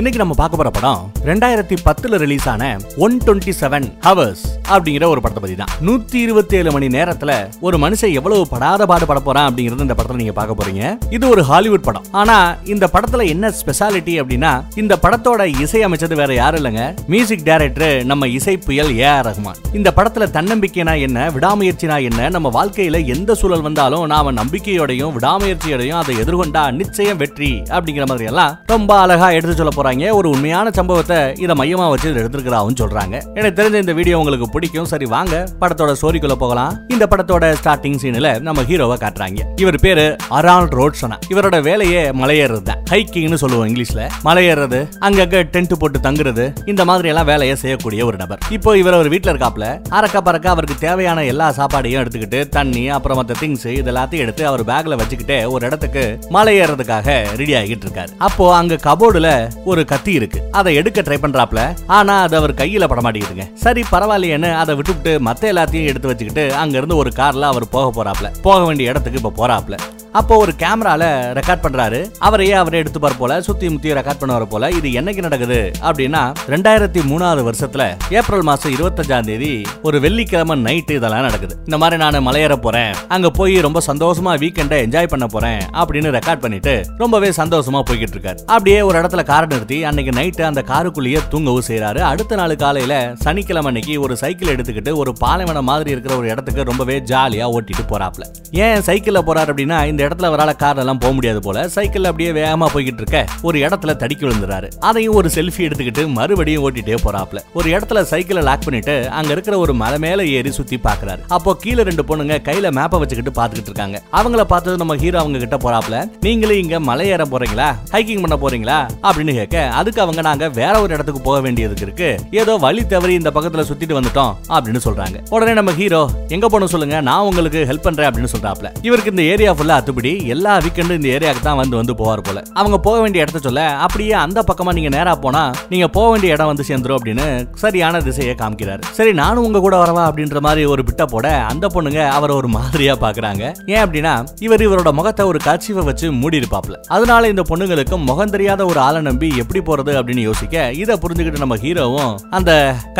இன்னைக்கு நம்ம பார்க்க போற படம் ரெண்டாயிரத்தி பத்துல ரிலீஸ் ஆன ஒன் டுவெண்ட்டி செவன் ஹவர்ஸ் அப்படிங்கிற ஒரு படத்தை பத்தி தான் நூத்தி இருபத்தி ஏழு மணி நேரத்துல ஒரு மனுஷன் எவ்வளவு படாத பாடு பட போறான் அப்படிங்கறது இந்த படத்துல நீங்க பார்க்க போறீங்க. இது ஒரு ஹாலிவுட் படம். ஆனா இந்த படத்துல என்ன ஸ்பெஷாலிட்டி அப்படின்னா இந்த படத்தோட இசை அமைச்சது வேற யாரும் இல்லைங்க. மியூசிக் டைரக்டர் நம்ம இசை புயல் ஏ ஆர் ரஹ்மான் இந்த படத்துல தன்னம்பிக்கைனா என்ன விடாமுயற்சினா என்ன நம்ம வாழ்க்கையில எந்த சூழல் வந்தாலும் நாம நம்பிக்கையோடையும் விடாமுயற்சியோடையும் அதை எதிர்கொண்டா நிச்சயம் வெற்றி அப்படிங்கிற மாதிரி எல்லாம் ரொம்ப அழகா எடுத்து சொல்ல போற சொல்றாங்க. ஒரு உண்மையான சம்பவத்தை இதை மையமா வச்சு இதை எடுத்திருக்கிறாவும் சொல்றாங்க. எனக்கு தெரிஞ்ச இந்த வீடியோ உங்களுக்கு பிடிக்கும். சரி வாங்க. படத்தோட ஸ்டோரிக்குள்ள போகலாம். இந்த படத்தோட ஸ்டார்டிங் சீன்ல நம்ம ஹீரோவை காட்டுறாங்க. இவர் பேரு அரால் ரோட்ஸனா இவரோட வேலையே மலையேறது தான். ஹைக்கிங்னு சொல்லுவோம் இங்கிலீஷ்ல. மலையேறது அங்கங்க டென்ட் போட்டு தங்குறது இந்த மாதிரி எல்லாம் வேலையை செய்யக்கூடிய ஒரு நபர். இப்போ இவர் ஒரு வீட்டுல இருக்காப்ல அரக்க பறக்க அவருக்கு தேவையான எல்லா சாப்பாடையும் எடுத்துக்கிட்டு தண்ணி அப்புறம் மற்ற திங்ஸ் இது எல்லாத்தையும் எடுத்து அவர் பேக்ல வச்சுக்கிட்டு ஒரு இடத்துக்கு மலை ஏறதுக்காக ரெடி ஆகிட்டு இருக்காரு. அப்போ அங்க கபோர்டுல ஒரு கத்தி இருக்கு. அதை எடுக்க ட்ரை பண்றாப்ல. ஆனா அது அவர் கையில பட மாட்டேங்குதுங்க. சரி பரவாயில்லையேன்னு அதை விட்டுவிட்டு மத்த எல்லாத்தையும் எடுத்து வச்சுக்கிட்டு அங்க இருந்து ஒரு கார்ல அவர் போக போறாப்ல. போக வேண்டிய இடத்துக்கு இப்ப போறாப்ல. அப்போ ஒரு கேமரால ரெக்கார்ட் பண்றாரு. அவரையே அவரே எடுத்து பார் போல சுத்தி முத்தி ரெக்கார்ட் பண்ணுவார் போல இது என்னைக்கு நடக்குது? அப்படின்னா ரெண்டாயிரத்தி மூணாவது வருஷத்துல ஏப்ரல் மாசம் இருபத்தஞ்சாம் தேதி ஒரு வெள்ளிக்கிழமை நைட்டு இதெல்லாம் நடக்குது. இந்த மாதிரி நான் மலையேற போறேன் அங்க போய் ரொம்ப சந்தோஷமா வீக்கெண்டை என்ஜாய் பண்ண போறேன் அப்படின்னு ரெக்கார்ட் பண்ணிட்டு ரொம்பவே சந்தோஷமா போய்கிட்டு இருக்காரு. அப்படியே ஒரு இடத்துல கார் நிறுத்தி அன்னைக்கு நைட்டு அந்த காருக்குள்ளேயே தூங்கவும் செய்யறாரு அடுத்த நாள் காலையில சனிக்கிழமை அன்னைக்கு ஒரு சைக்கிள் எடுத்துக்கிட்டு ஒரு பாலைவனம் மாதிரி இருக்கிற ஒரு இடத்துக்கு ரொம்பவே ஜாலியா ஓட்டிட்டு போறாப்ல ஏன் சைக்கிள்ல போறாரு அப்படின்னா இந்த இந்த இடத்துல அவரால் கார்ல எல்லாம் போக முடியாது போல. சைக்கிள் அப்படியே வேகமா போய்கிட்டு இருக்க ஒரு இடத்துல தடிக்கி விழுந்துறாரு. அதையும் ஒரு செல்ஃபி எடுத்துக்கிட்டு மறுபடியும் ஓட்டிட்டே போறாப்ல ஒரு இடத்துல சைக்கிளை லாக் பண்ணிட்டு அங்க இருக்கிற ஒரு மலை மேல ஏறி சுத்தி பாக்குறாரு. அப்போ கீழே ரெண்டு பொண்ணுங்க கையில மேப்பை வச்சுக்கிட்டு பாத்துக்கிட்டு இருக்காங்க. அவங்கள பார்த்தது நம்ம ஹீரோ அவங்க கிட்ட போறாப்ல நீங்களும் இங்க மலை ஏற போறீங்களா? ஹைக்கிங் பண்ண போறீங்களா? அப்படின்னு கேட்க அதுக்கு அவங்க நாங்க வேற ஒரு இடத்துக்கு போக வேண்டியதுக்கு இருக்கு. ஏதோ வழி தவறி இந்த பக்கத்துல சுத்திட்டு வந்துட்டோம். அப்படின்னு சொல்றாங்க. உடனே நம்ம ஹீரோ எங்க போகணும் சொல்லுங்க. நான் உங்களுக்கு ஹெல்ப் பண்றேன். அப்படின்னு சொல்றாப்ல இவருக்கு இந்த ஏரியா ஃபுல்லா அத்துப்படி எல்லா வீக்கெண்டும் இந்த ஏரியாவுக்கு தான் வந்து வந்து போவார் போல. அவங்க போக வேண்டிய இடத்த சொல்ல அப்படியே அந்த பக்கமா நீங்க நேரா போனா நீங்க போக வேண்டிய இடம் வந்து சேர்ந்துரும் அப்படின்னு சரியான திசையை காமிக்கிறாரு. சரி நானும் உங்க கூட வரவா அப்படின்ற மாதிரி ஒரு பிட்ட போட அந்த பொண்ணுங்க அவரை ஒரு மாதிரியா பாக்குறாங்க. ஏன் அப்படின்னா இவர் இவரோட முகத்தை ஒரு கர்ச்சீஃபை வச்சு மூடி இருப்பாப்ல அதனால இந்த பொண்ணுங்களுக்கு முகம் தெரியாத ஒரு ஆளை நம்பி எப்படி போறது அப்படின்னு யோசிக்க இதை புரிஞ்சுக்கிட்டு நம்ம ஹீரோவும் அந்த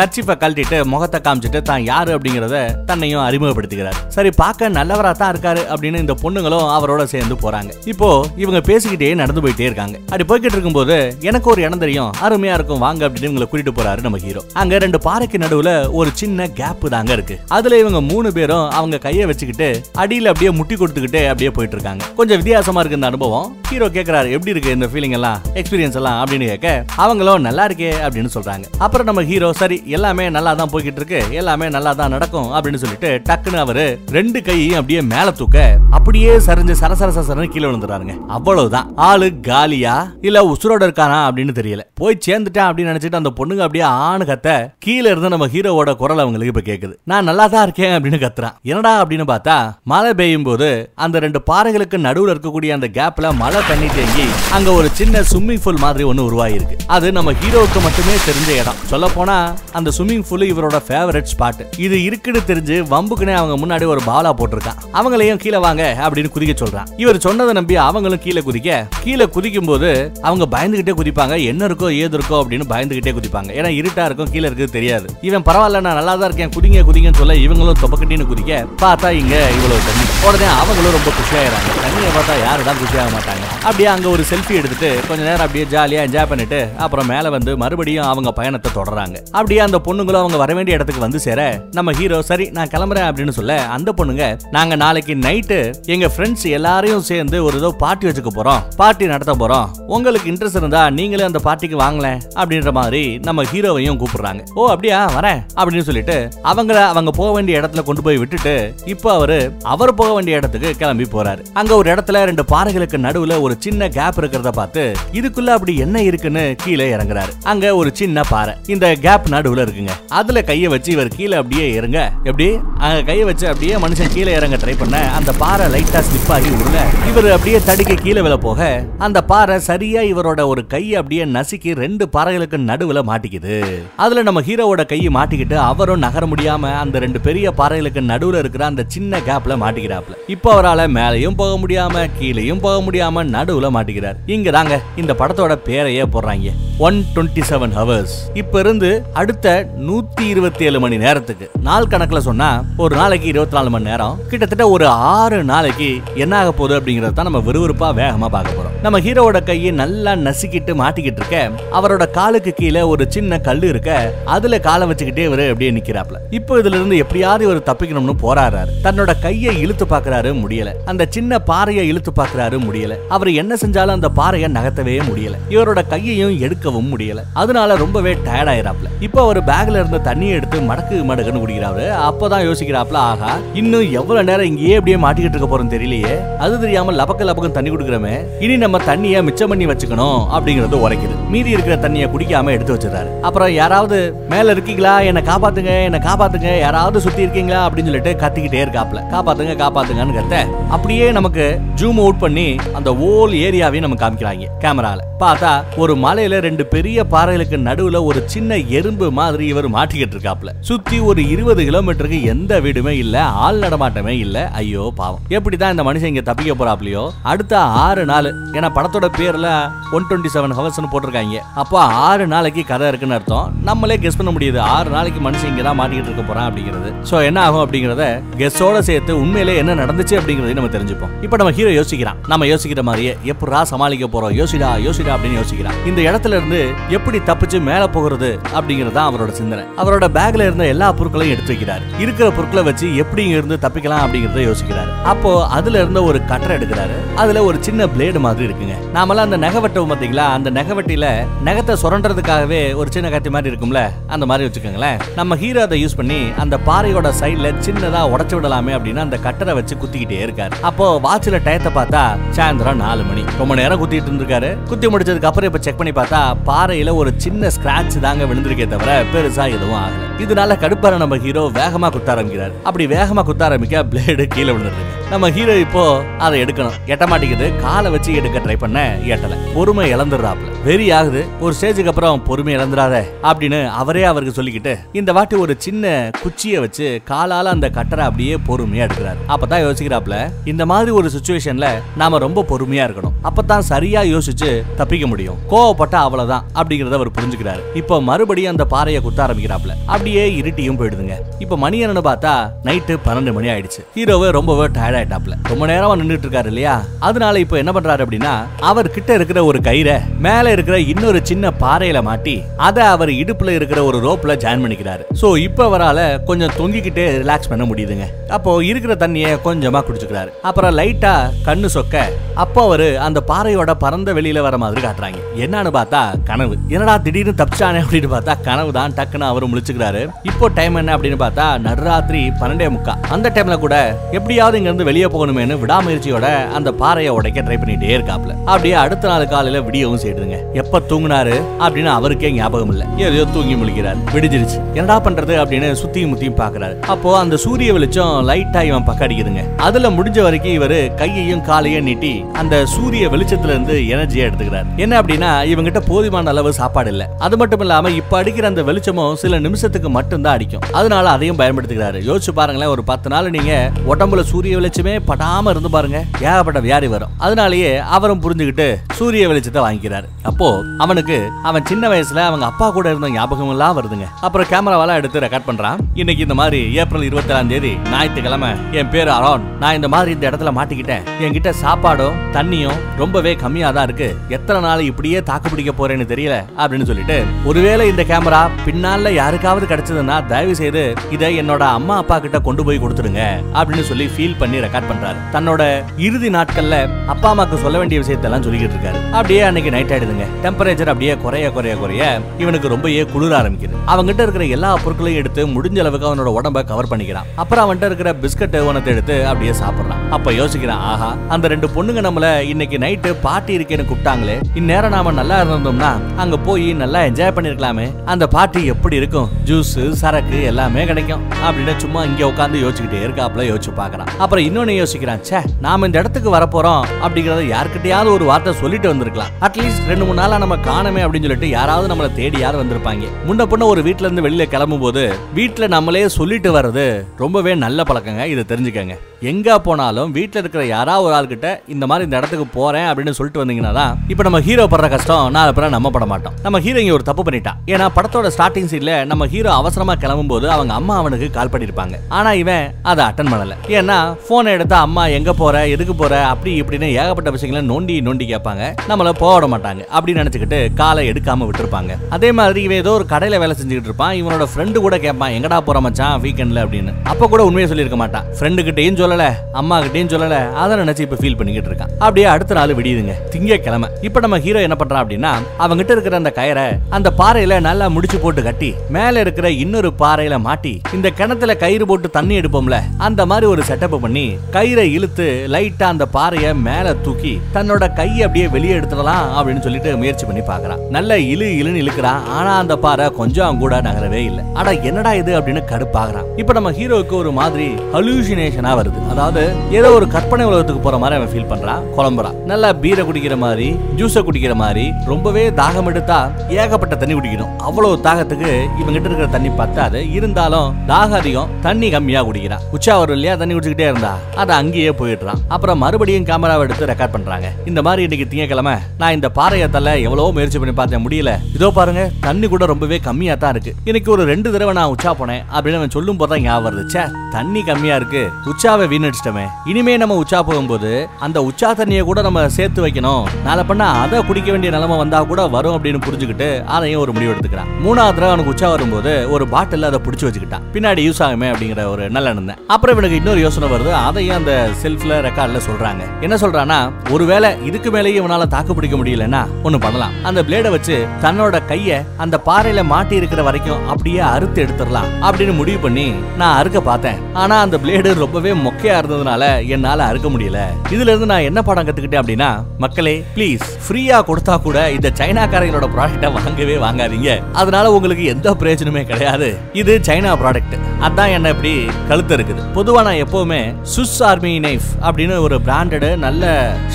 கர்ச்சீஃபை கழட்டிட்டு முகத்தை காமிச்சிட்டு தான் யாரு அப்படிங்கறத தன்னையும் அறிமுகப்படுத்துகிறார். சரி பார்க்க நல்லவரா தான் இருக்காரு அப்படின்னு இந்த பொண்ணுங்களும் அவரோட சேர்ந்து போறாங்க. இப்போ இவங்க பேசிக்கிட்டே நடந்து போயிட்டே இருக்காங்க. அப்படி போய்கிட்டு இருக்கும்போது எனக்கு ஒரு இடம் தெரியும். அருமையா இருக்கும் வாங்க அப்படின்னு இவங்களை கூட்டிட்டு போறாரு நம்ம ஹீரோ அங்க ரெண்டு பாறைக்கு நடுவுல ஒரு சின்ன கேப் தாங்க இருக்கு. அதுல இவங்க மூணு பேரும் அவங்க கையை வச்சுக்கிட்டு அடியில அப்படியே முட்டி கொடுத்துக்கிட்டு அப்படியே போயிட்டு இருக்காங்க. கொஞ்சம் வித்தியாசமா இருக்கு இந்த அனுபவம். ஹீரோ கேக்குறாரு எப்படி இருக்கு இந்த ஃபீலிங் எல்லாம்? எக்ஸ்பீரியன்ஸ் எல்லாம்? அப்படின்னு கேட்க அவங்களும் நல்லா இருக்கே அப்படின்னு சொல்றாங்க. அப்புறம் நம்ம ஹீரோ சரி எல்லாமே நல்லா தான் போய்கிட்டு இருக்கு. எல்லாமே நல்லா தான் நடக்கும் அப்படின்னு சொல்லிட்டு டக்குன்னு அவரு ரெண்டு கையையும் அப்படியே மேல தூக்க அப்படியே சரிஞ்ச சரசர சரசரன்னு கீழே விழுந்துறாருங்க அவ்வளவுதான். ஆளு காலியா? இல்ல உசுரோட இருக்கானா அப்படின்னு தெரியல. போய் சேர்ந்துட்டேன் அப்படின்னு நினைச்சிட்டு அந்த பொண்ணுங்க அப்படியே ஆணு கத்த கீழே இருந்து நம்ம ஹீரோவோட குரல் அவங்களுக்கு இப்ப கேக்குது. நான் நல்லா தான் இருக்கேன் அப்படின்னு கத்துறான். என்னடா அப்படின்னு பார்த்தா மழை பெய்யும் போது அந்த ரெண்டு பாறைகளுக்கு நடுவுல இருக்கக்கூடிய அந்த கேப்ல மழை தண்ணி தேங்கி அங்க ஒரு சின்ன ஸ்விம்மிங் பூல் மாதிரி ஒன்னு உருவாயிருக்கு. அது நம்ம ஹீரோவுக்கு மட்டுமே தெரிஞ்ச இடம். சொல்ல போனா அந்த ஸ்விம்மிங் பூல் இவரோட ஃபேவரட் ஸ்பாட் இது இருக்குன்னு தெரிஞ்சு வம்புக்குனே அவங்க முன்னாடி ஒரு பாலா போட்டிருக்கான். அவங்களையும் கீழே வாங்க அப்படின்னு குதிக்க சொல்றான் இவர் சொன்னதை நம்பி அவங்களும் கீழே குதிக்க கீழே குதிக்கும் போது அவங்க பயந்துகிட்டே குதிப்பாங்க. என்ன இருக்கோ ஏது இருக்கோ அப்படின்னு பயந்துகிட்டே குதிப்பாங்க. ஏன்னா இருட்டா இருக்கும் கீழே இருக்குது தெரியாது. இவன் பரவாயில்ல நான் நல்லா தான் இருக்கேன் குதிங்க குதிங்கன்னு சொல்ல இவங்களும் தொப்பக்கட்டின்னு குதிக்க பார்த்தா இங்க இவ்வளவு தண்ணி. உடனே அவங்களும் ரொம்ப குஷியாயிராங்க தண்ணியை பார்த்தா யாருடா குஷியாக மாட்டாங்க. அப்படியே அங்க ஒரு செல்ஃபி எடுத்துட்டு கொஞ்ச நேரம் அப்படியே ஜாலியா என்ஜாய் பண்ணிட்டு அப்புறம் மேல வந்து மறுபடியும் அவங்க பயணத்தை தொடர்றாங்க. அப்படியே அந்த பொண்ணுங்களும் அவங்க வர வேண்டிய இடத்துக்கு வந்து சேர நம்ம ஹீரோ சரி நான் கிளம்புறேன் அப்படின்னு சொல்ல அந்த பொண்ணுங்க நாங்க நாளைக்கு நைட்டு எங்க ஃப்ரெண்ட்ஸ் எல்லாரையும் சேர்ந்து ஒரு ஏதோ பார்ட்டி வச்சுக்க போறோம். பார்ட்டி நடத்த போறோம். உங்களுக்கு இன்ட்ரெஸ்ட் இருந்தா நீங்களே அந்த பார்ட்டிக்கு வாங்கலேன் அப்படின்ற மாதிரி நம்ம ஹீரோவையும் கூப்பிடுறாங்க. ஓ அப்படியா? வரேன் அப்படின்னு சொல்லிட்டு அவங்கள அவங்க போக வேண்டிய இடத்துல கொண்டு போய் விட்டுட்டு இப்போ அவரு அவர் போக வேண்டிய இடத்துக்கு கிளம்பி போறாரு. அங்க ஒரு இடத்துல ரெண்டு பாறைகளுக்கு நடுவுல ஒரு சின்ன கேப் இருக்கிறத பார்த்து இதுக்குள்ள அப்படி என்ன இருக்குன்னு கீழே இறங்குறாரு. அங்க ஒரு சின்ன பாறை. இந்த கேப் நடுவுல இருக்குங்க. அதுல கைய வச்சு இவர் கீழே அப்படியே இறங்க. எப்படி? அங்க கைய வச்சு அப்படியே மனுஷன் கீழே இறங்க ட்ரை பண்ண அந்த பாறை லைட்டா ஸ்லிப் ஸ்லிப் உள்ள இவர் அப்படியே தடுக்க கீழே விழ போக அந்த பாறை சரியா இவரோட ஒரு கையை அப்படியே நசுக்கி ரெண்டு பாறைகளுக்கு நடுவுல மாட்டிக்குது. அதுல நம்ம ஹீரோவோட கையை மாட்டிக்கிட்டு அவரும் நகர முடியாம அந்த ரெண்டு பெரிய பாறைகளுக்கு நடுவுல இருக்கிற அந்த சின்ன கேப்ல மாட்டிக்கிறாப்ல இப்போ அவரால மேலையும் போக முடியாம கீழேயும் போக முடியாம நடுவுல மாட்டிக்கிறார். இங்க தாங்க இந்த படத்தோட பேரையே போடுறாங்க. ஒன் டுவெண்ட்டி செவன் ஹவர்ஸ் இப்ப இருந்து அடுத்த நூத்தி இருபத்தி ஏழு மணி நேரத்துக்கு. நாள் கணக்குல சொன்னா ஒரு நாளைக்கு இருபத்தி நாலு மணி நேரம். கிட்டத்தட்ட ஒரு ஆறு நாளைக்கு என்ன ஆக போகுது அப்படிங்கறத தான் நம்ம விறுவிறுப்பா வேகமா பார்க்க போறோம். நம்ம ஹீரோவோட கையை நல்லா நசுக்கிட்டு மாட்டிக்கிட்டு இருக்க அவரோட காலுக்கு கீழே ஒரு சின்ன கல் இருக்க அதுல காலை வச்சுக்கிட்டே இவரு அப்படியே நிக்கிறாப்ல. இப்போ இதுல இருந்து எப்படியாவது இவர் தப்பிக்கணும்னு போராடுறாரு. தன்னோட கையை இழுத்து பாக்குறாரு முடியல. அந்த சின்ன பாறையை இழுத்து பாக்குறாரு முடியல. அவர் என்ன செஞ்சாலும் அந்த பாறையை நகர்த்தவே முடியல. இவரோட கையையும் எடுக்கவும் முடியல. அதனால ரொம்பவே டயர்ட் ஆயிராப்ல இப்போ அவர் பேக்ல இருந்த தண்ணியை எடுத்து மடக்கு மடக்குன்னு குடிக்கிறாரு. அப்பதான் யோசிக்கிறாப்ல ஆஹா இன்னும் எவ்வளவு நேரம் இங்கேயே அப்படியே மாட்டிக்கிட்டு இருக்க போறோம் தெரியலையே. அது தெரியாம லபக்க லபக்கம் தண்ணி குடுக்கிறமே. இனி நம்ம தண்ணிய மிச்சம் பண்ணி வச்சுக்கணும் அப்படிங்கறது உரைக்குது. மீதி இருக்கிற தண்ணிய குடிக்காம எடுத்து வச்சிடறாரு. அப்புறம் யாராவது மேல இருக்கீங்களா? என்ன காப்பாத்துங்க என்ன காப்பாத்துங்க. யாராவது சுத்தி இருக்கீங்களா? அப்படின்னு சொல்லிட்டு கத்திக்கிட்டே இருக்காப்ல. காப்பாத்துங்க காப்பாத்துங்கன்னு கத்த. அப்படியே நமக்கு ஜூம் அவுட் பண்ணி அந்த ஓல் ஏரியாவையும் நம்ம காமிக்கிறாங்க கேமரால. பார்த்தா ஒரு மலையில ரெண்டு பெரிய பாறைகளுக்கு நடுவுல ஒரு சின்ன எறும்பு மாதிரி இவர் மாட்டிக்கிட்டு இருக்காப்ல. சுத்தி ஒரு இருபது கிலோமீட்டருக்கு எந்த வீடுமே இல்ல ஆள் நடமாட்டமே இல்ல. ஐயோ பாவம். எப்படிதான் இந்த மனுஷன் இங்க தப்பிக்க போறாப்லையோ? அடுத்த ஆறு நாள் ஏன்னா படத்தோட பேர்ல ஒன் டுவெண்ட்டி செவன் ஹவர்ஸ்னு போட்டிருக்காங்க. அப்போ ஆறு நாளைக்கு கதை இருக்குன்னு அர்த்தம். நம்மளே கெஸ் பண்ண முடியுது. ஆறு நாளைக்கு மனுஷன் இங்கே தான் மாட்டிக்கிட்டு இருக்க போறான் அப்படிங்கிறது. ஸோ என்ன ஆகும் அப்படிங்கறத கெஸ்ஸோட சேர்த்து உண்மையிலே என்ன நடந்துச்சு அப்படிங்கிறதையும் நம்ம தெரிஞ்சுப்போம். இப்போ நம்ம ஹீரோ யோசிக்கிறான். நம்ம யோசிக்கிற மாதிரியே எப்படா சமாளிக்க போறோம்? யோசிடா யோசிடா அப்படின்னு யோசிக்கிறான். இந்த இடத்துல இருந்து எப்படி தப்பிச்சு மேல போகிறது அப்படிங்கிறது தான் அவரோட சிந்தனை. அவரோட பேக்ல இருந்த எல்லா பொருட்களையும் எடுத்து வைக்கிறார். இருக்கிற பொருட்களை வச்சு எப்படி இங்க இருந்து தப்பிக்கலாம் அப்படிங்கறத யோசிக்கிறார். அப்போ அதுல இருந்து ஒரு கட்டரை எடுக்கிறாரு. அதுல ஒரு சின்ன பிளேடு மாதிரி இருக்குங்க. நாமெல்லாம் அந்த நகை வெட்டவும் பாத்தீங்களா? அந்த நகவெட்டியில நகத்தை சுரண்டுறதுக்காகவே ஒரு சின்ன கத்தி மாதிரி இருக்கும்ல? அந்த மாதிரி வச்சுக்கோங்களேன். நம்ம ஹீரோ அதை யூஸ் பண்ணி அந்த பாறையோட சைடுல சின்னதா உடைச்சு விடலாமே அப்படின்னு அந்த கட்டரை வச்சு குத்திக்கிட்டே இருக்காரு. அப்போ வாட்ச்ல டயத்தை பார்த்தா சாயந்தரம் நாலு மணி. ரொம்ப நேரம் குத்திட்டு இருந்திருக்காரு. குத்தி முடிச்சதுக்கு அப்புறம் இப்ப செக் பண்ணி பார்த்தா பாறையில ஒரு சின்ன ஸ்கிராட்ச் தாங்க விழுந்திருக்கே தவிர பெருசா எதுவும் ஆகல. இதனால கடுப்பார நம்ம ஹீரோ வேகமா குத்த ஆரம்பிக்கிறார். அப்படி வேகமா குத்த ஆரம்பிக்க பிளேடு கீழே விழுந்துருக்கு நம்ம ஹீரோ இப்போ அதை எடுக்கணும். எட்ட மாட்டேங்குது. காலை வச்சு எடுக்க ட்ரை பண்ண எட்டல. பொறுமை இழந்துடுறாப்ல வெறி ஆகுது. ஒரு ஸ்டேஜுக்கு அப்புறம் பொறுமை இழந்துடாத அப்படின்னு அவரே அவருக்கு சொல்லிக்கிட்டு இந்த வாட்டி ஒரு சின்ன குச்சியை வச்சு காலால அந்த கட்டரை அப்படியே பொறுமையா எடுக்கிறாரு. அப்பதான் யோசிக்கிறாப்ல இந்த மாதிரி ஒரு சுச்சுவேஷன்ல நாம ரொம்ப பொறுமையா இருக்கணும். அப்பதான் சரியா யோசிச்சு தப்பிக்க முடியும். கோவப்பட்டா அவ்வளவுதான் அப்படிங்கறத அவர் புரிஞ்சுக்கிறாரு. இப்போ மறுபடியும் அந்த பாறையை குத்த ஆரம்பிக்கிறாப்ல அப்படியே இருட்டியும் போயிடுதுங்க. இப்போ மணி என்னன்னு பார்த்தா நைட்டு பன்னெண்டு மணி ஆயிடுச்சு. ஹீரோவே ரொம்பவே டயர்ட் ஆயிட்டாப்ல ரொம்ப நேரமா நின்றுட்டு இருக்காரு இல்லையா? அதனால இப்போ என்ன பண்றாரு அப்படின்னா அவர் கிட்ட இருக்கிற ஒரு கயிறை மேல இருக்கிற இன்னொரு சின்ன பாறையில மாட்டி அதை அவர் இடுப்புல இருக்கிற ஒரு ரோப்ல ஜாயின் பண்ணிக்கிறாரு. சோ இப்போ அவரால் கொஞ்சம் தொங்கிக்கிட்டே ரிலாக்ஸ் பண்ண முடியுதுங்க. அப்போ இருக்கிற தண்ணியை கொஞ்சமா குடிச்சுக்கிறாரு. அப்புறம் லைட்டா கண்ணு சொக்க அப்போ அவரு அந்த பாறையோட பறந்த வெளியில வர மாதிரி காட்டுறாங்க. என்னன்னு பார்த்தா கனவு. என்னடா திடீர்னு தப்பிச்சானே அப்படின்னு பார்த்தா கனவு தான் டக்குன்னு அவரு முழிச்சுக்கிறாரு. இப்போ டைம் என்ன அப்படின்னு பார்த்தா நடுராத்திரி பன்னெண்டே முக்கா அந்த டைம்ல கூட எப்படியாவது இங்க இருந்து வெளியே போகணுமேனு விடாமுயற்சியோட அந்த பாறையை உடைக்க ட்ரை பண்ணிட்டே இருக்காப்ல அப்படியே அடுத்த நாள் காலையில விடியவும் செய்யுதுங்க எப்ப தூங்குனாரு அப்படின்னு அவருக்கே ஞாபகம் இல்ல. ஏதோ தூங்கி முழிக்கிறார். விடிஞ்சிருச்சு. என்னடா பண்றது அப்படின்னு சுத்தியும் முத்தியும் பாக்குறாரு. அப்போ அந்த சூரிய வெளிச்சம் லைட்டா இவன் பக்கம் அடிக்குதுங்க. அதுல முடிஞ்ச வரைக்கும் இவரு கையையும் காலையும் நீட்டி அந்த சூரிய வெளிச்சத்துல இருந்து எனர்ஜியா எடுத்துக்கிறார். என்ன அப்படின்னா இவங்கிட்ட போதுமான அளவு சாப்பாடு இல்ல. அது மட்டும் இல்லாம இப்ப அடிக்கிற அந்த வெளிச்சமும் சில நிமிஷத்துக்கு மட்டும்தான் அடிக்கும். அதனால அதையும் பயன்படுத்துகிறாரு யோசிச்சு பாருங்களேன் ஒரு பத்து நாள் நீங்க உடம்புல சூரிய வெளிச்சமே படாம இருந்து பாருங்க ஏகப்பட்ட வியாதி வரும். அதனாலயே அவரும் புரிஞ்சுக்கிட்டு சூரிய வெளிச்சத்தை வாங்கிக்கிறாரு. அப்போ அவனுக்கு அவன் சின்ன வயசுல அவங்க அப்பா கூட இருந்த ஞாபகம் எல்லாம் வருதுங்க. அப்புறம் கேமராவெல்லாம் எடுத்து ரெக்கார்ட் பண்றான். இன்னைக்கு இந்த மாதிரி ஏப்ரல் இருபத்தேழாம் தேதி ஞாயிற்றுக்கிழமை என் பேரு அரோன் நான் இந்த மாதிரி இந்த இடத்துல மாட்டிக்கிட்டேன். என்கிட்ட சாப்பாடும் தண்ணியும் ரொம்பவே கம்மியா தான் இருக்கு. எத்தனை நாள் இப்படியே தாக்கு பிடிக்க போறேன்னு தெரியல அப்படின்னு சொல்லிட்டு ஒருவேளை இந்த கேமரா பின்னால யாருக்காவது கிடைச்சதுன்னா தயவு செய்து இதை என்னோட அம்மா அப்பா கிட்ட கொண்டு போய் கொடுத்துருங்க அப்படின்னு சொல்லி ஃபீல் பண்ணி ரெக்கார்ட் பண்றாரு. தன்னோட இறுதி நாட்கள்ல அப்பா அம்மாக்கு சொல்ல வேண்டிய விஷயத்தெல்லாம் சொல்லிக்கிட்டு இருக்காரு. அப்படியே அன்னைக்கு நைட் ஆயிடுதுங்க. டெம்பரேச்சர் அப்படியே குறைய குறைய குறைய இவனுக்கு ரொம்பயே குளிர ஆரம்பிக்குது. அவன்கிட்ட இருக்கிற எல்லா பொருட்களையும் எடுத்து முடிஞ்ச அளவுக்கு அவனோட உடம்ப கவர் பண்ணிக்கிறான். அப்புறம் அவன்கிட்ட இருக்கிற பிஸ்கட் உனத்தை எடுத்து அப்படியே சாப்பிடுறான். அப்ப யோசிக்கிறான் ஆஹா அந்த ரெண்டு பொண்ணுங்க நம்மள இன்னைக்கு நைட்டு பார்ட்டி இருக்கேன்னு கூப்பிட்டாங்களே. இந்நேரம் நாம நல்லா இருந்தோம்னா அங்க போய் நல்லா என்ஜாய் பண்ணிருக்கலாமே. அந்த பார்ட்டி எப்படி இருக்கும்? ஜூஸ் சரக்கு எல்லாமே கிடைக்கும். அப்படின்னு சும்மா இங்க உட்காந்து யோசிச்சுக்கிட்டே இருக்காப்ல யோசிச்சு பாக்குறான் அப்புறம் இன்னொன்னு யோசிக்கிறான் ச்சே நாம இந்த இடத்துக்கு வரப்போறோம் அப்படிங்கறத யார்கிட்டயாவது ஒரு வார்த்தை சொல்லிட்டு வந்திருக்கலாம். அட்லீஸ்ட் ரெண்டு மூணு நாளா நம்ம காணமே அப்படின்னு சொல்லிட்டு யாராவது நம்மள தேடி யார் வந்திருப்பாங்க. முன்ன பொண்ணு ஒரு வீட்டுல இருந்து வெளியில கிளம்பும் போது வீட்டுல நம்மளே சொல்லிட்டு வர்றது ரொம்பவே நல்ல பழக்கங்க. இதை தெரிஞ்சுக்கங்க. எங்க போனாலும் வீட்டில் இருக்கிற யாராவது ஒரு ஆள்கிட்ட இந்த மாதிரி இந்த இடத்துக்கு போறேன் அப்படின்னு சொல்லிட்டு வந்தீங்கன்னா தான் இப்போ நம்ம ஹீரோ படுற கஷ்டம் நாலு அப்புறம் நம்ம பட மாட்டோம். நம்ம ஹீரோ இங்க ஒரு தப்பு பண்ணிட்டான். ஏன்னா படத்தோட ஸ்டார்டிங் சீன்ல நம்ம ஹீரோ அவசரமா கிளம்பும் போது அவங்க அம்மா அவனுக்கு கால் பண்ணிருப்பாங்க. ஆனா இவன் அதை அட்டன் பண்ணல. ஏன்னா போனை எடுத்தா அம்மா எங்க போற எதுக்கு போற அப்படி இப்படின்னு ஏகப்பட்ட விஷயங்களை நோண்டி நோண்டி கேட்பாங்க. நம்மளை போக விட மாட்டாங்க அப்படின்னு நினச்சிக்கிட்டு காலை எடுக்காம விட்டுருப்பாங்க. அதே மாதிரி இவன் ஏதோ ஒரு கடையில வேலை செஞ்சுக்கிட்டு இருப்பான். இவனோட ஃப்ரெண்டு கூட கேட்பான் எங்கடா போற மச்சான் வீக்கெண்டில் அப்படின்னு. அப்ப கூட உண்மையை சொல்லியிருக்க மாட்டான். ஃப்ரெண்டு கிட்டேயும் சொல்லல அம்மா கிட்டேயும் சொல்லலை. அதை நினைச்சு இப்போ ஃபீல் பண்ணிக்கிட்டு இருக்கான். அப்படியே அடுத்த நாள் விடியுதுங்க திங்கக்கிழமை. இப்ப நம்ம ஹீரோ என்ன பண்றான் அப்படின்னா அவங்ககிட்ட இருக்கிற அந்த கயரை அந்த பாறையில் நல்லா முடிச்சு போட்டு கட்டி மேலே இருக்கிற இன்னொரு பாறையில் மாட்டி இந்த கிணத்துல கயிறு போட்டு தண்ணி எடுப்போம்ல அந்த மாதிரி ஒரு செட்டப் பண்ணி கயிறை இழுத்து லைட்டா அந்த பாறையை மேல தூக்கி தன்னோட கையை அப்படியே வெளியே எடுத்துடலாம் அப்படின்னு சொல்லிட்டு முயற்சி பண்ணி பார்க்கறான். நல்ல இழு இழுன்னு இழுக்கிறான். ஆனா அந்த பாறை கொஞ்சம் கூட நகரவே இல்லை. ஆனா என்னடா இது அப்படின்னு கடுப்பாகிறான். இப்ப நம்ம ஹீரோவுக்கு ஒரு மாதிரி ஹலூசினேஷனா வருது. அதாவது ஏதோ ஒரு கற்பனை உலகத்துக்கு போற மாதிரி அவன் ஃபீல் பண்றான். குழம்புறான். நல்லா பீரை குடிக்கிற மாதிரி ஜூஸை குடிக்கிற மாதிரி ரொம்பவே தாகம் எடுத்தா ஏகப்பட்ட தண்ணி குடிக்கணும். அவ்வளவு தாகத்துக்கு இவங்கிட்ட இருக்கிற தண்ணி பத்தாது. இருந்தாலும் தாகம் அதிகம் தண்ணி கம்மியா குடிக்கிறான். உச்சா வரும் இல்லையா? தண்ணி குடிச்சுக்கிட்டே இருந்தா. அதை அங்கேயே போயிடுறான். அப்புறம் மறுபடியும் கேமராவை எடுத்து ரெக்கார்ட் பண்றாங்க. இந்த மாதிரி இன்னைக்கு திங்கக்கிழமை நான் இந்த பாறையை தள்ள எவ்வளவோ முயற்சி பண்ணி பார்த்தேன் முடியல. இதோ பாருங்க தண்ணி கூட ரொம்பவே கம்மியா தான் இருக்கு. இன்னைக்கு ஒரு ரெண்டு தடவை நான் உச்சா போனேன் அப்படின்னு அவன் சொல்லும் போது தான் ஞாபகம் வருது. ச்சே தண்ணி கம்மியா இருக்கு. உச்சாவை வீணடிச்சிட்டமே. இனிமே நம்ம உச்சா போகும்போது அந்த உச்சா தண்ணியை கூட நம்ம சேர்த்து வைக்கணும். நாளை பண்ணா அதை குடிக்க வேண்டிய நிலைமை வந்தா கூட வரும் அப்படின்னு புரிஞ்சுக்கிட்டு அதையும் ஒரு முடிவு எடுத்துக்கிறான். மூணாவது தடவை அவனுக்கு உச்சா வரும்போது ஒரு பாட்டில் அதை பிடிச்சி வச்சுக்கிட்டான். பின்னாடி யூஸ் ஆகுமே அப்படிங்கிற ஒரு நல்ல எண்ணம் அப்புறம் இவனுக்கு இன்னொரு யோசனை வருது. அதையும் அந்த செல்ஃபில் ரெக்கார்டில் சொல்கிறாங்க என்ன சொல்கிறான்னா ஒருவேளை இதுக்கு மேலேயே இவனால் தாக்கு பிடிக்க முடியலன்னா ஒன்று பண்ணலாம். அந்த பிளேடை வச்சு தன்னோட கையை அந்த பாறையில் மாட்டி இருக்கிற வரைக்கும் அப்படியே அறுத்து எடுத்துடலாம் அப்படின்னு முடிவு பண்ணி நான் அறுக்க பார்த்தேன். ஆனால் அந்த பிளேடு ரொம்பவே மொக்கையா இருந்ததுனால என்னால் அறுக்க முடியல. இதுல இருந்து நான் என்ன பாடம் கற்றுக்கிட்டேன் அப்படின்னா மக்களே ப்ளீஸ் ஃப்ரீயாக கொடுத்தா கூட இந்த சைனாக்காரங்களோட ப்ராடக்ட்டை வாங்கவே வாங்காதீங்க. அதனால உங்களுக்கு எந்த பிரயோஜனமே கிடையாது. இது சைனா ப்ராடக்ட் அதான் என்ன இப்படி கழுத்து இருக்குது. பொதுவாக நான் எப்போவுமே சுஸ் ஆர்மியினே நைஃப் அப்படின்னு ஒரு பிராண்டடு நல்ல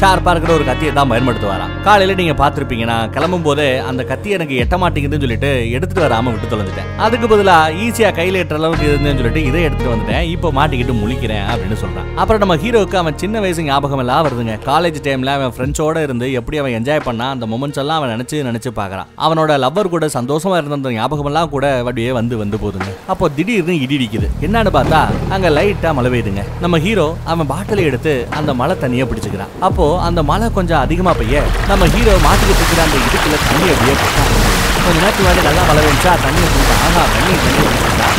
ஷார்ப்பா இருக்கிற ஒரு கத்தியை தான் பயன்படுத்துவாராம். காலையில நீங்க பார்த்திருப்பீங்க நான் கிளம்பும் போதே அந்த கத்தி எனக்கு எட்ட மாட்டேங்குதுன்னு சொல்லிட்டு எடுத்துட்டு வராம விட்டு தொலைஞ்சிட்டேன். அதுக்கு பதிலா ஈஸியா கையில எட்டுற அளவுக்கு இருந்தேன்னு சொல்லிட்டு இதை எடுத்துட்டு வந்துட்டேன். இப்போ மாட்டிக்கிட்டு முழிக்கிறேன் அப்படின்னு சொல்றான். அப்புறம் நம்ம ஹீரோவுக்கு அவன் சின்ன வயசு ஞாபகம் எல்லாம் வருதுங்க. காலேஜ் டைம்ல அவன் ஃப்ரெண்ட்ஸோட இருந்து எப்படி அவன் என்ஜாய் பண்ணா அந்த மொமெண்ட்ஸ் எல்லாம் அவன் நினைச்சு நினைச்சு பார்க்குறான். அவனோட லவ்வர் கூட சந்தோஷமா இருந்த அந்த ஞாபகம் எல்லாம் கூட அப்படியே வந்து வந்து போகுதுங்க. அப்போ திடீர்னு இடி இடிக்குது என்னன்னு பார்த்தா அங்க லைட்டா மழை பெய்யுதுங்க. நம்ம ஹீரோ அவன் பாட்டிலை எடுத்து அந்த மழை தண்ணியை பிடிச்சிக்கிறான். அப்போ அந்த மழை கொஞ்சம் அதிகமா பெய்ய நம்ம ஹீரோ மாட்டிக்கிட்டு இருக்கிற அந்த இடுப்புல தண்ணி அப்படியே கொட்ட கொஞ்ச நேரத்துக்கு முன்னாடி நல்லா மழை பெஞ்சா தண்ணியை குடிச்சா ஆஹா தண்ணி தண்ணி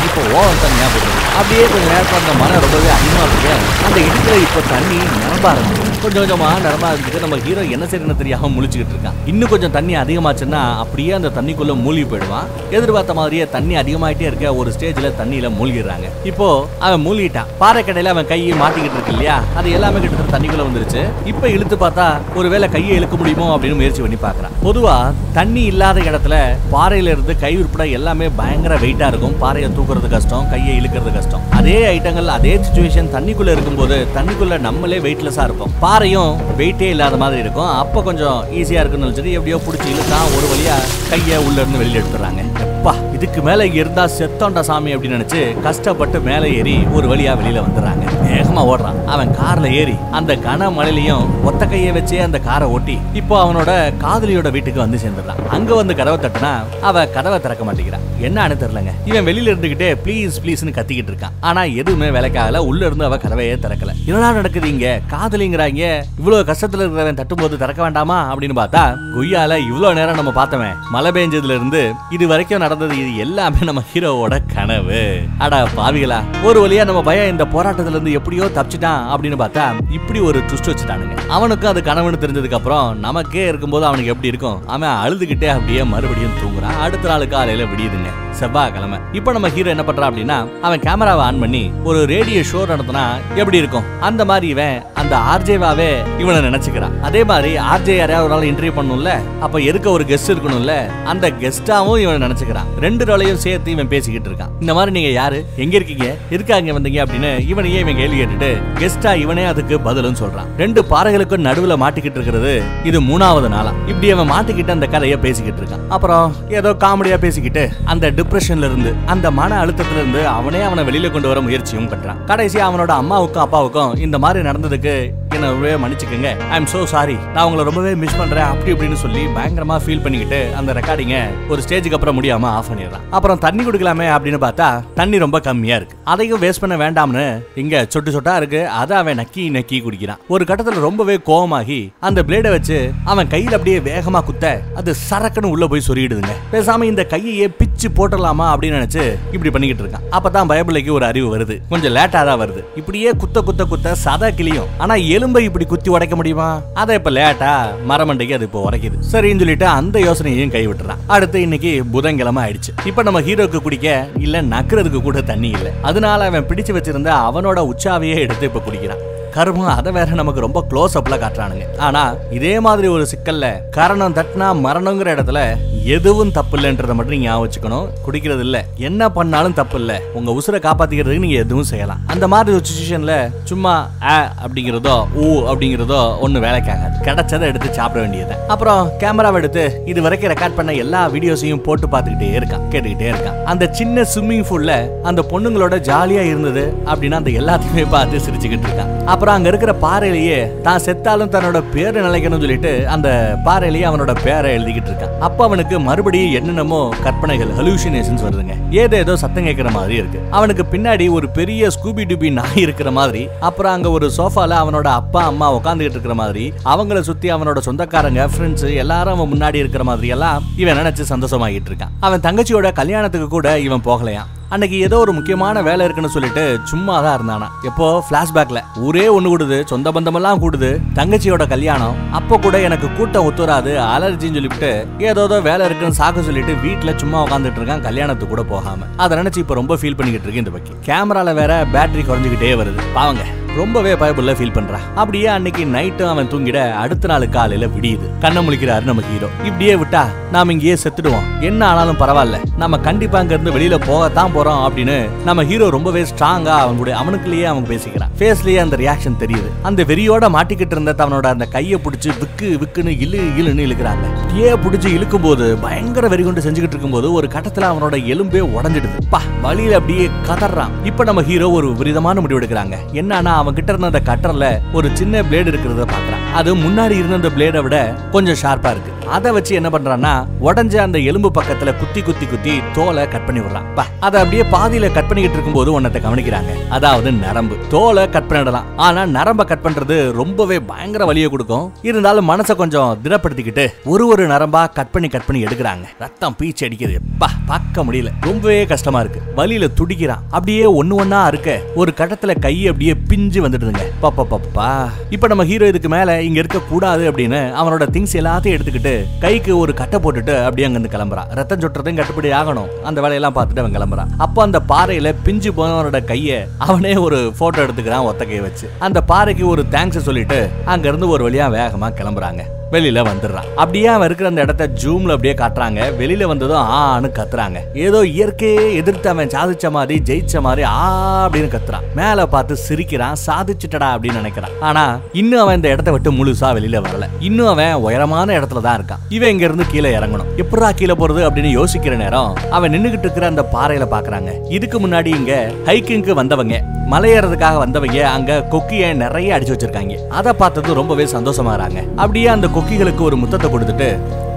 இப்போ ஓவர் தண்ணியா போடுது அப்படியே கொஞ்ச நேரத்தில் அந்த மழை ரொம்பவே அதிகமா இருக்கு அந்த இடத்துல இப்போ தண்ணி நிரம்ப ஆரம்பிச்சு கொஞ்சம் கொஞ்சமாக நிரம்ப ஆரம்பிச்சுட்டு நம்ம ஹீரோ என்ன செய்யணும்னு தெரியாம முழிச்சுக்கிட்டு இருக்கான். இன்னும் கொஞ்சம் தண்ணி அதிகமாச்சுன்னா அப்படியே அந்த தண்ணிக்குள்ள மூழ்கி போயிடுவான். எதிர்பார்த்த மாதிரியே தண்ணி அதிகமாயிட்டே இருக்க ஒரு ஸ்டேஜ்ல தண்ணியில மூழ்கிடுறாங்க. இப்போ அவன் மூழ்கிட்டான். பாறை கடையில அவன் கையை மாட்டிக்கிட்டு இருக்கு இல்லையா? அது எல்லாமே கிட்டத்தட்ட தண்ணிக்குள்ள வந்துருச்சு. இப்போ இழுத்து பார்த்தா ஒருவேளை கையை இழுக்க முடியுமோ அப்படின்னு முயற்சி பண்ணி பார்க்குறான். பொதுவா தண்ணி இல்லாத இடத்துல பாறையில இருந்து கை உட்பட எல்லாமே பயங்கர வெயிட்டா இருக்கும். பாறையை தூக்குறது கஷ்டம் கையை இழுக்கிறது கஷ்டம். அதே ஐட்டங்கள் அதே சுச்சுவேஷன் தண்ணிக்குள்ள இருக்கும்போது தண்ணிக்குள்ள நம்மளே வெயிட்லெஸ்ஸா இருப்போம். பாறையும் வெயிட்டே இல்லாத மாதிரி இருக்கும். அப்போ கொஞ்சம் ஈஸியாக இருக்குன்னு சொல்லி எப்படியோ பிடிச்சி இழுத்தா ஒரு வழியாக கையை உள்ளேருந்து இருந்து எடுத்துடுறாங்க. அப்பா இதுக்கு மேல இருந்தா செத்தோண்டா சாமி அப்படின்னு நினைச்சு கஷ்டப்பட்டு மேலே ஏறி ஒரு வழியா வெளியில வந்துடுறாங்க. வேகமா ஓடுறான். அவன் கார்ல ஏறி அந்த கன மழையிலையும் ஒத்த கையை வச்சே அந்த காரை ஓட்டி இப்போ அவனோட காதலியோட வீட்டுக்கு வந்து சேர்ந்துடுறான். அங்க வந்து கதவை தட்டுனா அவ கதவை திறக்க மாட்டேங்கிறான். என்னன்னு தெரியலங்க. இவன் வெளியில இருந்துகிட்டே ப்ளீஸ் ப்ளீஸ்னு கத்திக்கிட்டு இருக்கான். ஆனா எதுவுமே வேலைக்காகல. உள்ள இருந்து அவ கதவையே திறக்கல. என்னடா நடக்குது இங்க? காதலிங்கிறாங்க. இவ்வளவு கஷ்டத்துல இருக்கிறவன் தட்டும்போது திறக்க வேண்டாமா அப்படின்னு பார்த்தா கொய்யால இவ்வளவு நேரம் நம்ம பார்த்தவன். மழை பெஞ்சதுல இருந்து இது வரைக்கும் நடந்தது இது எல்லாமே நம்ம ஹீரோவோட கனவு. அடா பாவிகளா ஒரு வழியா நம்ம பயம் இந்த போராட்டத்துல இருந்து எப்படியோ தப்பிச்சிட்டான் அப்படின்னு பார்த்தா இப்படி ஒரு ட்விஸ்ட் வச்சுட்டானுங்க. அவனுக்கும் அது கனவுன்னு தெரிஞ்சதுக்கு அப்புறம் நமக்கே இருக்கும்போது அவனுக்கு எப்படி இருக்கும்? அவன் அழுதுகிட்டே அப்படியே மறுபடியும் தூங்குறான். அடுத்த நாள் காலையில விடியுதுங்க. செவ்வாய்க்கிழமை. இப்போ நம்ம ஹீரோ என்ன பண்றான் அப்படின்னா அவன் கேமராவை ஆன் பண்ணி ஒரு ரேடியோ ஷோ நடத்தினா எப்படி இருக்கும்? அந்த மாதிரி இவன் அந்த ஆர்ஜேவாவே இவனை நினைச்சுக்கிறான். அதே மாதிரி ஆர்ஜே யாரையாவது ஒரு நாள் இன்டர்வியூ பண்ணும்ல அப்ப இருக்க ஒரு கெஸ்ட் இருக்கணும்ல அந்த கெஸ்டாவும் இவனை நினைச்சுக்கிறான். இருக்கிறான் ரெண்டு ரோலையும் சேர்த்து இவன் பேசிக்கிட்டு இருக்கான். இந்த மாதிரி நீங்க யாரு? எங்க இருக்கீங்க? இருக்காங்க வந்தீங்க அப்படின்னு இவனையே இவன் கேள்வி கேட்டுட்டு கெஸ்டா இவனே அதுக்கு பதிலும் சொல்றான். ரெண்டு பாறைகளுக்கும் நடுவுல மாட்டிக்கிட்டு இருக்கிறது இது மூணாவது நாளா. இப்படி அவன் மாட்டிக்கிட்டு அந்த கதையை பேசிக்கிட்டு இருக்கான். அப்புறம் ஏதோ காமெடியா பேசிக்கிட்டு அந்த டிப்ரெஷன்ல இருந்து அந்த மன அழுத்தத்துல இருந்து அவனே அவனை வெளியில கொண்டு வர முயற்சியும் பண்றான். கடைசி அவனோட அம்மாவுக்கும் அப்பாவுக்கும் இந்த மாதிரி நடந்ததுக்கு என்ன ரொம்பவே மன்னிச்சுக்கோங்க. ஐ எம் சோ சாரி நான் உங்களை ரொம்பவே மிஸ் பண்றேன். அப்படி இப்படின்னு சொல்லி பயங்கரமா ஃபீல் பண்ணிக்கிட்டு அந்த ரெக்கார்டிங்க ஒரு ஸ்டேஜுக்கு அப்புறம் முடியாம ஆஃப் பண்ணிடுறான். அப்புறம் தண்ணி குடிக்கலாமே அப்படின்னு பார்த்தா தண்ணி ரொம்ப கம்மியா இருக்கு. அதையும் வேஸ்ட் பண்ண வேண்டாம்னு இங்க சொட்டு சொட்டா இருக்கு. அதை அவன் நக்கி நக்கி குடிக்கிறான். ஒரு கட்டத்துல ரொம்பவே கோவமாகி அந்த பிளேடை வச்சு அவன் கையில அப்படியே வேகமா குத்த அது சரக்குன்னு உள்ள போய் சொருகிடுதுங்க. பேசாம இந்த கையையே பிச்சு போட்டலாமா அப்படின்னு நினைச்சு இப்படி பண்ணிக்கிட்டு இருக்கான். அப்பதான் பைபிளுக்கு ஒரு அறிவு வருது. கொஞ்சம் லேட்டா தான் வருது. இப்படியே குத்த குத்த குத்த சதா கிளியும். ஆனா எலும்பை இப்படி குத்தி உடைக்க முடியுமா? அதை இப்ப லேட்டா மரமண்டைக்கு அது இப்போ உடைக்குது. சரின்னு சொல்லிட்டு அந்த யோசனையையும் கை விட்டுறான் அடுத்து இன்னைக்கு புதன்கிழமை ஆயிடுச்சு. இப்ப நம்ம ஹீரோக்கு குடிக்க இல்ல நக்குறதுக்கு கூட தண்ணி இல்லை. அதனால அவன் பிடிச்சு வச்சிருந்த அவனோட உச்சாவையே எடுத்து இப்ப குடிக்கிறான். கருமம் அதை வேற நமக்கு ரொம்ப க்ளோஸ் அப்ல காட்டுறானுங்க. ஆனா இதே மாதிரி ஒரு சிக்கல்ல காரணம் தட்டினா மரணங்கிற இடத்துல எதுவும் தப்பு இல்லைன்றத மட்டும் நீங்க ஞாபகம் வச்சுக்கணும். குடிக்கிறது இல்ல. என்ன பண்ணாலும் தப்பு இல்ல. உங்க உசுரை காப்பாத்திக்கிறதுக்கு நீங்க எதுவும் செய்யலாம். அந்த மாதிரி ஒரு சுச்சுவேஷன்ல சும்மா ஆ அப்படிங்கிறதோ ஊ அப்படிங்கிறதோ ஒண்ணு வேலைக்காகாது. கிடைச்சதை எடுத்து சாப்பிட வேண்டியது. அப்புறம் கேமராவை எடுத்து இது வரைக்கும் ரெக்கார்ட் பண்ண எல்லா வீடியோஸையும் போட்டு பார்த்துக்கிட்டே இருக்கான். கேட்டுக்கிட்டே இருக்கான். அந்த சின்ன ஸ்விம்மிங் பூல்ல அந்த பொண்ணுங்களோட ஜாலியா இருந்தது அப்படின்னா அந்த எல்லாத்தையுமே பார்த்து சிரிச்சுக்கிட்டு இருக்கான். அப்புறம் அங்க இருக்கிற பாறையிலேயே தான் செத்தாலும் தன்னோட பேரை நிலைக்கணும்னு சொல்லிட்டு அந்த பாறையிலேயே அவனோட பேரை எழுதிக்கிட்டு இருக்கான். அப்ப அவனுக்கு மறுபடியும் என்னென்னமோ கற்பனைகள் ஹலூசினேஷன்ஸ் வருதுங்க. ஏதேதோ சத்தம் கேட்கிற மாதிரி இருக்கு. அவனுக்கு பின்னாடி ஒரு பெரிய ஸ்கூபி டூபி நாய் இருக்கிற மாதிரி அப்புறம் அங்க ஒரு சோஃபால அவனோட அப்பா அம்மா உட்காந்துக்கிட்டு இருக்கிற மாதிரி அவங்கள சுத்தி அவனோட சொந்தக்காரங்க ஃப்ரெண்ட்ஸ் எல்லாரும் அவன் முன்னாடி இருக்கிற மாதிரி எல்லாம் இவன் நினைச்சு சந்தோஷமாகிட்டு இருக்கான். அவன் தங்கச்சியோட கல்யாணத்துக்கு கூட இவன் போகலையான் அன்னைக்கு ஏதோ ஒரு முக்கியமான வேலை இருக்குன்னு சொல்லிட்டு சும்மா தான் இருந்தானா. எப்போ? பிளாஷ்பேக்ல ஊரே ஒண்ணு கூடுது சொந்த பந்தமெல்லாம் கூடுது தங்கச்சியோட கல்யாணம். அப்போ கூட எனக்கு கூட்டம் ஒத்துறாது அலர்ஜின்னு சொல்லிவிட்டு ஏதோ வேலை இருக்குன்னு சாக்க சொல்லிட்டு வீட்டுல சும்மா உட்காந்துட்டு இருக்கான் கல்யாணத்துக்கு கூட போகாம. அதை நினைச்சு இப்ப ரொம்ப ஃபீல் பண்ணிக்கிட்டு இருக்கேன் இந்த பக்கி. கேமரால வேற பேட்டரி குறைஞ்சுக்கிட்டே வருது. பாவங்க ரொம்பவே பயபுள்ள ஃபீல் பண்றான் அப்படியே அன்னைக்கு நைட்டும் அவன் தூங்கிட அடுத்த நாள் காலையில விடியுது. கண்ணை முழிக்கிறாரு நம்ம ஹீரோ இப்படியே விட்டா நாம இங்கேயே செத்துடுவோம். என்ன ஆனாலும் பரவாயில்ல. நம்ம கண்டிப்பா அங்க இருந்து வெளியில போகத்தான் போறோம் அப்படின்னு நம்ம ஹீரோ ரொம்பவே ஸ்ட்ராங்கா அவங்களுடைய கூட அவனுக்குள்ளேயே அவங்க பேசிக்கிறான். ஃபேஸ்லயே அந்த ரியாக்ஷன் தெரியுது. அந்த வெறியோட மாட்டிக்கிட்டு இருந்த அவனோட அந்த கையை பிடிச்சி விக்கு விக்குன்னு இழு இழுன்னு இழுக்கிறாங்க. ஏ பிடிச்சி இழுக்கும் போது பயங்கர வெறி கொண்டு செஞ்சுக்கிட்டு இருக்கும்போது ஒரு கட்டத்துல அவனோட எலும்பே உடஞ்சிடுது. பா வழியில அப்படியே கதறான். இப்ப நம்ம ஹீரோ ஒரு விரிதமான முடிவு எடுக்கிறாங்க. என்னன்னா அவன் கிட்ட இருந்த அந்த கட்டர்ல ஒரு சின்ன பிளேடு இருக்கிறத பாக்குறான் அது முன்னாடி இருந்த அந்த பிளேடை விட கொஞ்சம் ஷார்ப்பா இருக்கு. அதை வச்சு என்ன பண்றான்னா உடஞ்ச அந்த எலும்பு பக்கத்துல குத்தி குத்தி குத்தி தோலை கட் பண்ணி விடுறான். அதை அப்படியே பாதியில கட் பண்ணிக்கிட்டு இருக்கும்போது உன்னத்தை கவனிக்கிறாங்க. அதாவது நரம்பு. தோலை கட் பண்ணிடலாம். ஆனா நரம்ப கட் பண்றது ரொம்பவே பயங்கர வலியை கொடுக்கும். இருந்தாலும் மனசை கொஞ்சம் திடப்படுத்திக்கிட்டு ஒரு ஒரு நரம்பா கட் பண்ணி கட் பண்ணி எடுக்கிறாங்க. ரத்தம் பீச்சு அடிக்குது. பா பார்க்க முடியல. ரொம்பவே கஷ்டமா இருக்கு. வலியில துடிக்கிறான். அப்படியே ஒண்ணு ஒன்னா இருக்க ஒரு கட்டத்துல கை அப்படியே பிஞ்சு வந்துடுதுங்க. பாப்பா பாப்பா இப்ப நம்ம ஹீரோ இதுக்கு மேல இங்க இருக்க கூடாது அப்படின்னு அவனோட திங்ஸ் எல்லாத்தையும் எடுத்துக்கிட்டு கைக்கு ஒரு கட்டை போட்டுட்டு அப்படியே அங்கிருந்து கிளம்புறான் ரத்தம் சொட்டுறதையும் கட்டுப்படி ஆகணும். அந்த வேலையெல்லாம் பார்த்துட்டு அவன் கிளம்புறான் அப்போ அந்த பாறையில பிஞ்சு போனவனோட கையை அவனே ஒரு போட்டோ எடுத்துக்கிறான் ஒத்த கையை வச்சு. அந்த பாறைக்கு ஒரு தேங்க்ஸ் சொல்லிட்டு அங்க இருந்து ஒரு வழியா வேகமா கிளம்புறாங்க. வெளியில வந்துடுறான் அப்படியே அவன் இருக்கிற அந்த இடத்த ஜூம்ல அப்படியே காட்டுறாங்க. வெளியில வந்ததும் ஆன்னு கத்துறாங்க. ஏதோ இயற்கையே எதிர்த்து அவன் சாதிச்ச மாதிரி ஜெயிச்ச மாதிரி ஆ அப்படின்னு கத்துறான். மேல பார்த்து சிரிக்கிறான். சாதிச்சுட்டடா அப்படின்னு நினைக்கிறான். ஆனா இன்னும் அவன் இந்த இடத்த விட்டு முழுசா வெளியில வரல. இன்னும் அவன் உயரமான இடத்துல தான் இருக்கான். இவன் இங்க இருந்து கீழே இறங்கணும். எப்படா கீழே போறது அப்படின்னு யோசிக்கிற நேரம் அவன் நின்னுகிட்டு இருக்கிற அந்த பாறையில பாக்குறாங்க. இதுக்கு முன்னாடி இங்க ஹைக்கிங்க்கு வந்தவங்க மலையேறதுக்காக வந்தவங்க அங்க கொக்கிய நிறைய அடிச்சு வச்சிருக்காங்க. அதை பார்த்தது ரொம்பவே சந்தோஷமாகறாங்க அப்படியே அந்த கொக்கிகளுக்கு ஒரு முத்தத்தை கொடுத்துட்டு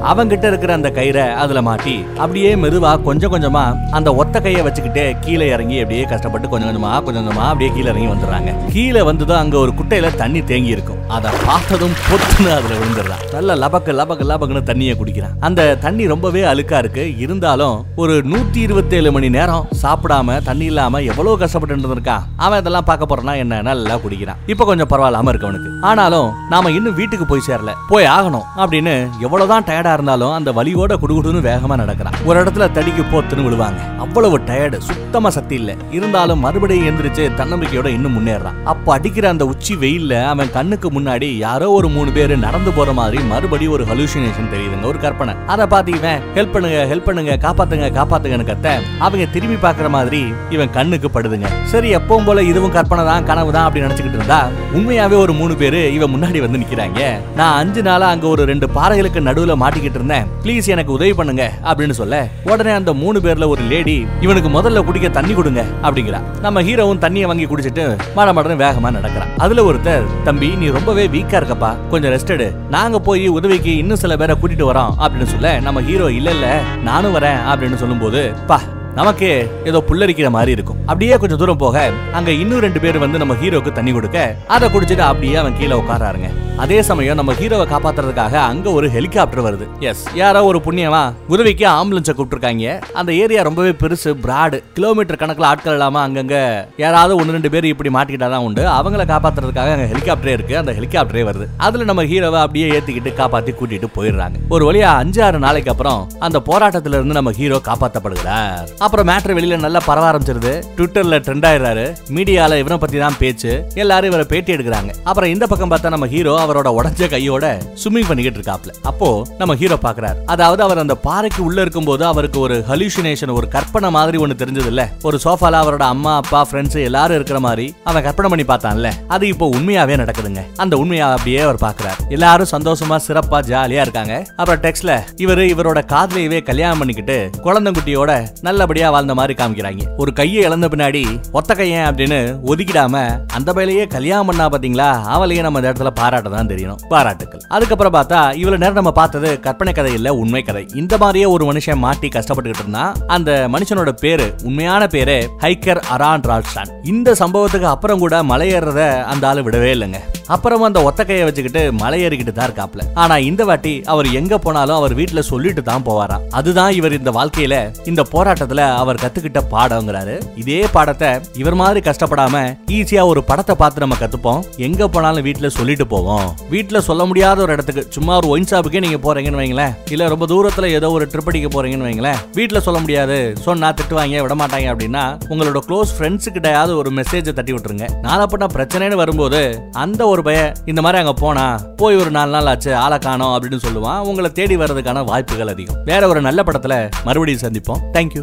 அவங்கிட்ட இருக்கிற அந்த கயிறை அதில் மாட்டி அப்படியே மெதுவாக கொஞ்சம் கொஞ்சமாக அந்த ஒத்த கையை வச்சுக்கிட்டே கீழே இறங்கி அப்படியே கஷ்டப்பட்டு கொஞ்சம் கொஞ்சமாக கொஞ்சம் கொஞ்சமாக அப்படியே கீழே இறங்கி வந்துடுறாங்க. கீழே வந்ததும் அங்கே ஒரு குட்டையில் தண்ணி தேங்கி இருக்கும் அதை பார்த்ததும் பொத்துன்னு அதில் விழுந்துடுறான். நல்ல லபக்கு லபக்கு லபக்குன்னு தண்ணியை குடிக்கிறான். அந்த தண்ணி ரொம்பவே அழுக்கா இருக்கு. இருந்தாலும் ஒரு நூத்தி இருபத்தேழு மணி நேரம் சாப்பிடாம தண்ணி இல்லாம எவ்வளவு கஷ்டப்பட்டு இருந்திருக்கான் அவன் இதெல்லாம் பார்க்க போறானா என்ன? நல்லா குடிக்கிறான். இப்ப கொஞ்சம் பரவாயில்லாம இருக்கு அவனுக்கு. ஆனாலும் நாம இன்னும் வீட்டுக்கு போய் சேரல. போய் ஆகணும் அப்படின்னு எவ்வளவுதான் தான் டயர்டா இருந்தாலும் அந்த வலியோட குடுகுடுன்னு வேகமா நடக்கிறான். ஒரு இடத்துல தடிக்கு போத்துன்னு விழுவாங்க. அவ்வளவு டயர்டு சுத்தமா சக்தி இல்ல. இருந்தாலும் மறுபடியும் எந்திரிச்சு தன்னம்பிக்கையோட இன்னும் முன்னேறான். அப்ப அடிக்கிற அந்த உச்சி வெயில்ல அவன் கண்ணுக்கு முன்னாடி யாரோ ஒரு மூணு பேர் நடந்து போற மாதிரி மறுபடியும் ஒரு ஹலூசினேஷன் தெரியுதுங்க ஒரு கற்பனை. அதை பார்த்து இவன் ஹெல்ப் பண்ணுங்க ஹெல்ப் பண்ணுங்க காப்பாத்துங்க காப்பாத்துங்கன்னு கத்த அவங்க திரும்பி பாக்குற மாதிரி இவன் கண்ணுக்கு படுதுங்க. சரி எப்பவும் போல இதுவும் கற்பனை தான் கனவு தான் அப்படி நினைச்சுக்கிட்டு இருந்தா உண்மையாவே ஒரு மூணு பேரு இவன் முன்னாடி வந்து நிக்கிறாங்க. நான் அஞ்சு நாளா அங்க ஒரு ரெண்டு பாறைகளுக்கு நடுவுல மாட்டிக்கிட்டு இருந்தேன். ப்ளீஸ் எனக்கு உதவி பண்ணுங்க அப்படின்னு சொல்ல உடனே அந்த மூணு பேர்ல ஒரு லேடி இவனுக்கு முதல்ல குடிக்க தண்ணி கொடுங்க அப்படிங்கிறா. நம்ம ஹீரோவும் தண்ணியை வாங்கி குடிச்சிட்டு மட மடன்னு வேகமா நடக்கிறான். அதுல ஒருத்தர் தம்பி நீ ரொம்ப ரொம்பவே வீக்கா இருக்கப்பா. கொஞ்சம் ரெஸ்ட் எடு. நாங்க போய் உதவிக்கு இன்னும் சில பேரை கூட்டிட்டு வரோம் அப்படின்னு சொல்ல நம்ம ஹீரோ இல்ல இல்ல நானும் வரேன் அப்படின்னு சொல்லும்போது பா நமக்கு ஏதோ புல்லரிக்கிற மாதிரி இருக்கும். அப்படியே கொஞ்சம் தூரம் போக அங்க இன்னும் ரெண்டு பேர் வந்து நம்ம ஹீரோக்கு தண்ணி கொடுக்க அதை குடிச்சிட்டு அப்படியே அவன் கீழே உட்காராருங்க. அதே சமயம் நம்ம ஹீரோவை காப்பாத்துறதுக்காக அங்க ஒரு ஹெலிகாப்டர் வருது. எஸ் யாரோ ஒரு புண்ணியமா உதவிக்கு ஆம்புலன்ஸை கூப்பிட்டுருக்காங்க. அந்த ஏரியா ரொம்பவே பெருசு பிராடு கிலோமீட்டர் கணக்குல ஆட்கள் இல்லாம அங்கங்க யாராவது ஒன்னு ரெண்டு பேர் இப்படி மாட்டிக்கிட்டாதான் உண்டு. அவங்கள காப்பாத்துறதுக்காக அங்க ஹெலிகாப்டரே இருக்கு. அந்த ஹெலிகாப்டரே வருது. அதுல நம்ம ஹீரோவை அப்படியே ஏத்திக்கிட்டு காப்பாத்தி கூட்டிட்டு போயிடுறாங்க. ஒரு வழியா அஞ்சு ஆறு நாளைக்கு அப்புறம் அந்த போராட்டத்துல இருந்து நம்ம ஹீரோ காப்பாத்தப்படுகிறார். அப்புறம் மேட்ரு வெளியில நல்லா பரவ ஆரம்பிச்சிருது. ட்விட்டர்ல ட்ரெண்ட் ஆயிடுறாரு. மீடியால இவனை பத்தி தான் பேச்சு. எல்லாரும் இவரை பேட்டி எடுக்கிறாங்க. அப்புறம் இந்த பக்கம் பார்த்தா நம்ம ஹீரோ அவரோட உடஞ்ச கையோட ஸ்விம்மிங் பண்ணிக்கிட்டு இருக்காப்ல அப்போ நம்ம ஹீரோ பாக்குறாரு அதாவது அவர் அந்த பாறைக்கு உள்ள இருக்கும்போது அவருக்கு ஒரு ஹலூசினேஷன் ஒரு கற்பனை மாதிரி ஒண்ணு தெரிஞ்சது இல்ல ஒரு சோஃபால அவரோட அம்மா அப்பா ஃப்ரெண்ட்ஸ் எல்லாரும் இருக்கிற மாதிரி அவன் கற்பனை பண்ணி பார்த்தான்ல. அது இப்போ உண்மையாவே நடக்குதுங்க. அந்த உண்மையா அப்படியே அவர் பாக்குறாரு எல்லாரும் சந்தோஷமா சிறப்பா ஜாலியா இருக்காங்க. அப்புறம் டெக்ஸ்ட்ல இவரு இவரோட காதலையவே கல்யாணம் பண்ணிக்கிட்டு குழந்தைக்குட்டியோட நல்லபடியா வாழ்ந்த மாதிரி காமிக்கிறாங்க. ஒரு கையை இழந்த பின்னாடி ஒத்த கையன் அப்படின்னு ஒதுக்கிடாம அந்த பையிலேயே கல்யாணம் பண்ணா பாத்தீங்களா? அவளையே நம்ம இந்த இடத்துல பாராட்ட தான் தெரியணும் பாராட்டுக்கள். அதுக்கப்புறம் பார்த்தா இவ்வளவு நேரம் நம்ம பார்த்தது கற்பனை கதை இல்ல உண்மை கதை. இந்த மாதிரியே ஒரு மனுஷன் மாட்டி கஷ்டப்பட்டுக்கிட்டு இருந்தா அந்த மனுஷனோட பேரு உண்மையான பேரு ஹைக்கர் அரான் ரால்ஸ்டான் இந்த சம்பவத்துக்கு அப்புறம் கூட மலை அந்த ஆளு விடவே இல்லைங்க. அப்புறமா அந்த ஒத்த கையை வச்சுக்கிட்டு மலை ஏறிக்கிட்டு தான் இருக்காப்ல. ஆனா இந்த வாட்டி அவர் எங்க போனாலும் அவர் வீட்டுல சொல்லிட்டு தான் போவாரா? அதுதான் இவர் இந்த வாழ்க்கையில இந்த போராட்டத்துல அவர் கத்துக்கிட்ட பாடங்கிறாரு. இதே பாடத்தை இவர் மாதிரி கஷ்டப்படாம ஈஸியா ஒரு படத்தை பார்த்து நம்ம கத்துப்போம். எங்க போனாலும் வீட்டுல சொல்லிட்டு போவோம். வீட்டுல சொல்ல முடியாத ஒரு இடத்துக்கு சும்மா ஒரு ஒயின் ஷாப்புக்கே நீங்க போறீங்கன்னு வைங்களேன். இல்ல ரொம்ப தூரத்துல ஏதோ ஒரு ட்ரிப் அடிக்க போறீங்கன்னு வைங்களேன். வீட்டுல சொல்ல முடியாது. சொன்னா திட்டுவாங்க விட மாட்டாங்க அப்படின்னா உங்களோட க்ளோஸ் ஃப்ரெண்ட்ஸ் கிட்டயாவது ஒரு மெசேஜை தட்டி விட்டுருங்க. நாளப்பட்ட பிரச்சனைன்னு வரும்போது அந்த ஒரு பய இந்த மாதிரி அங்கே போனா போய் ஒரு நாலு நாள் ஆச்சு ஆளை காணோம் அப்படின்னு சொல்லுவான். உங்களை தேடி வர்றதுக்கான வாய்ப்புகள் அதிகம். வேற ஒரு நல்ல படத்துல மறுபடியும் சந்திப்போம். தேங்க்யூ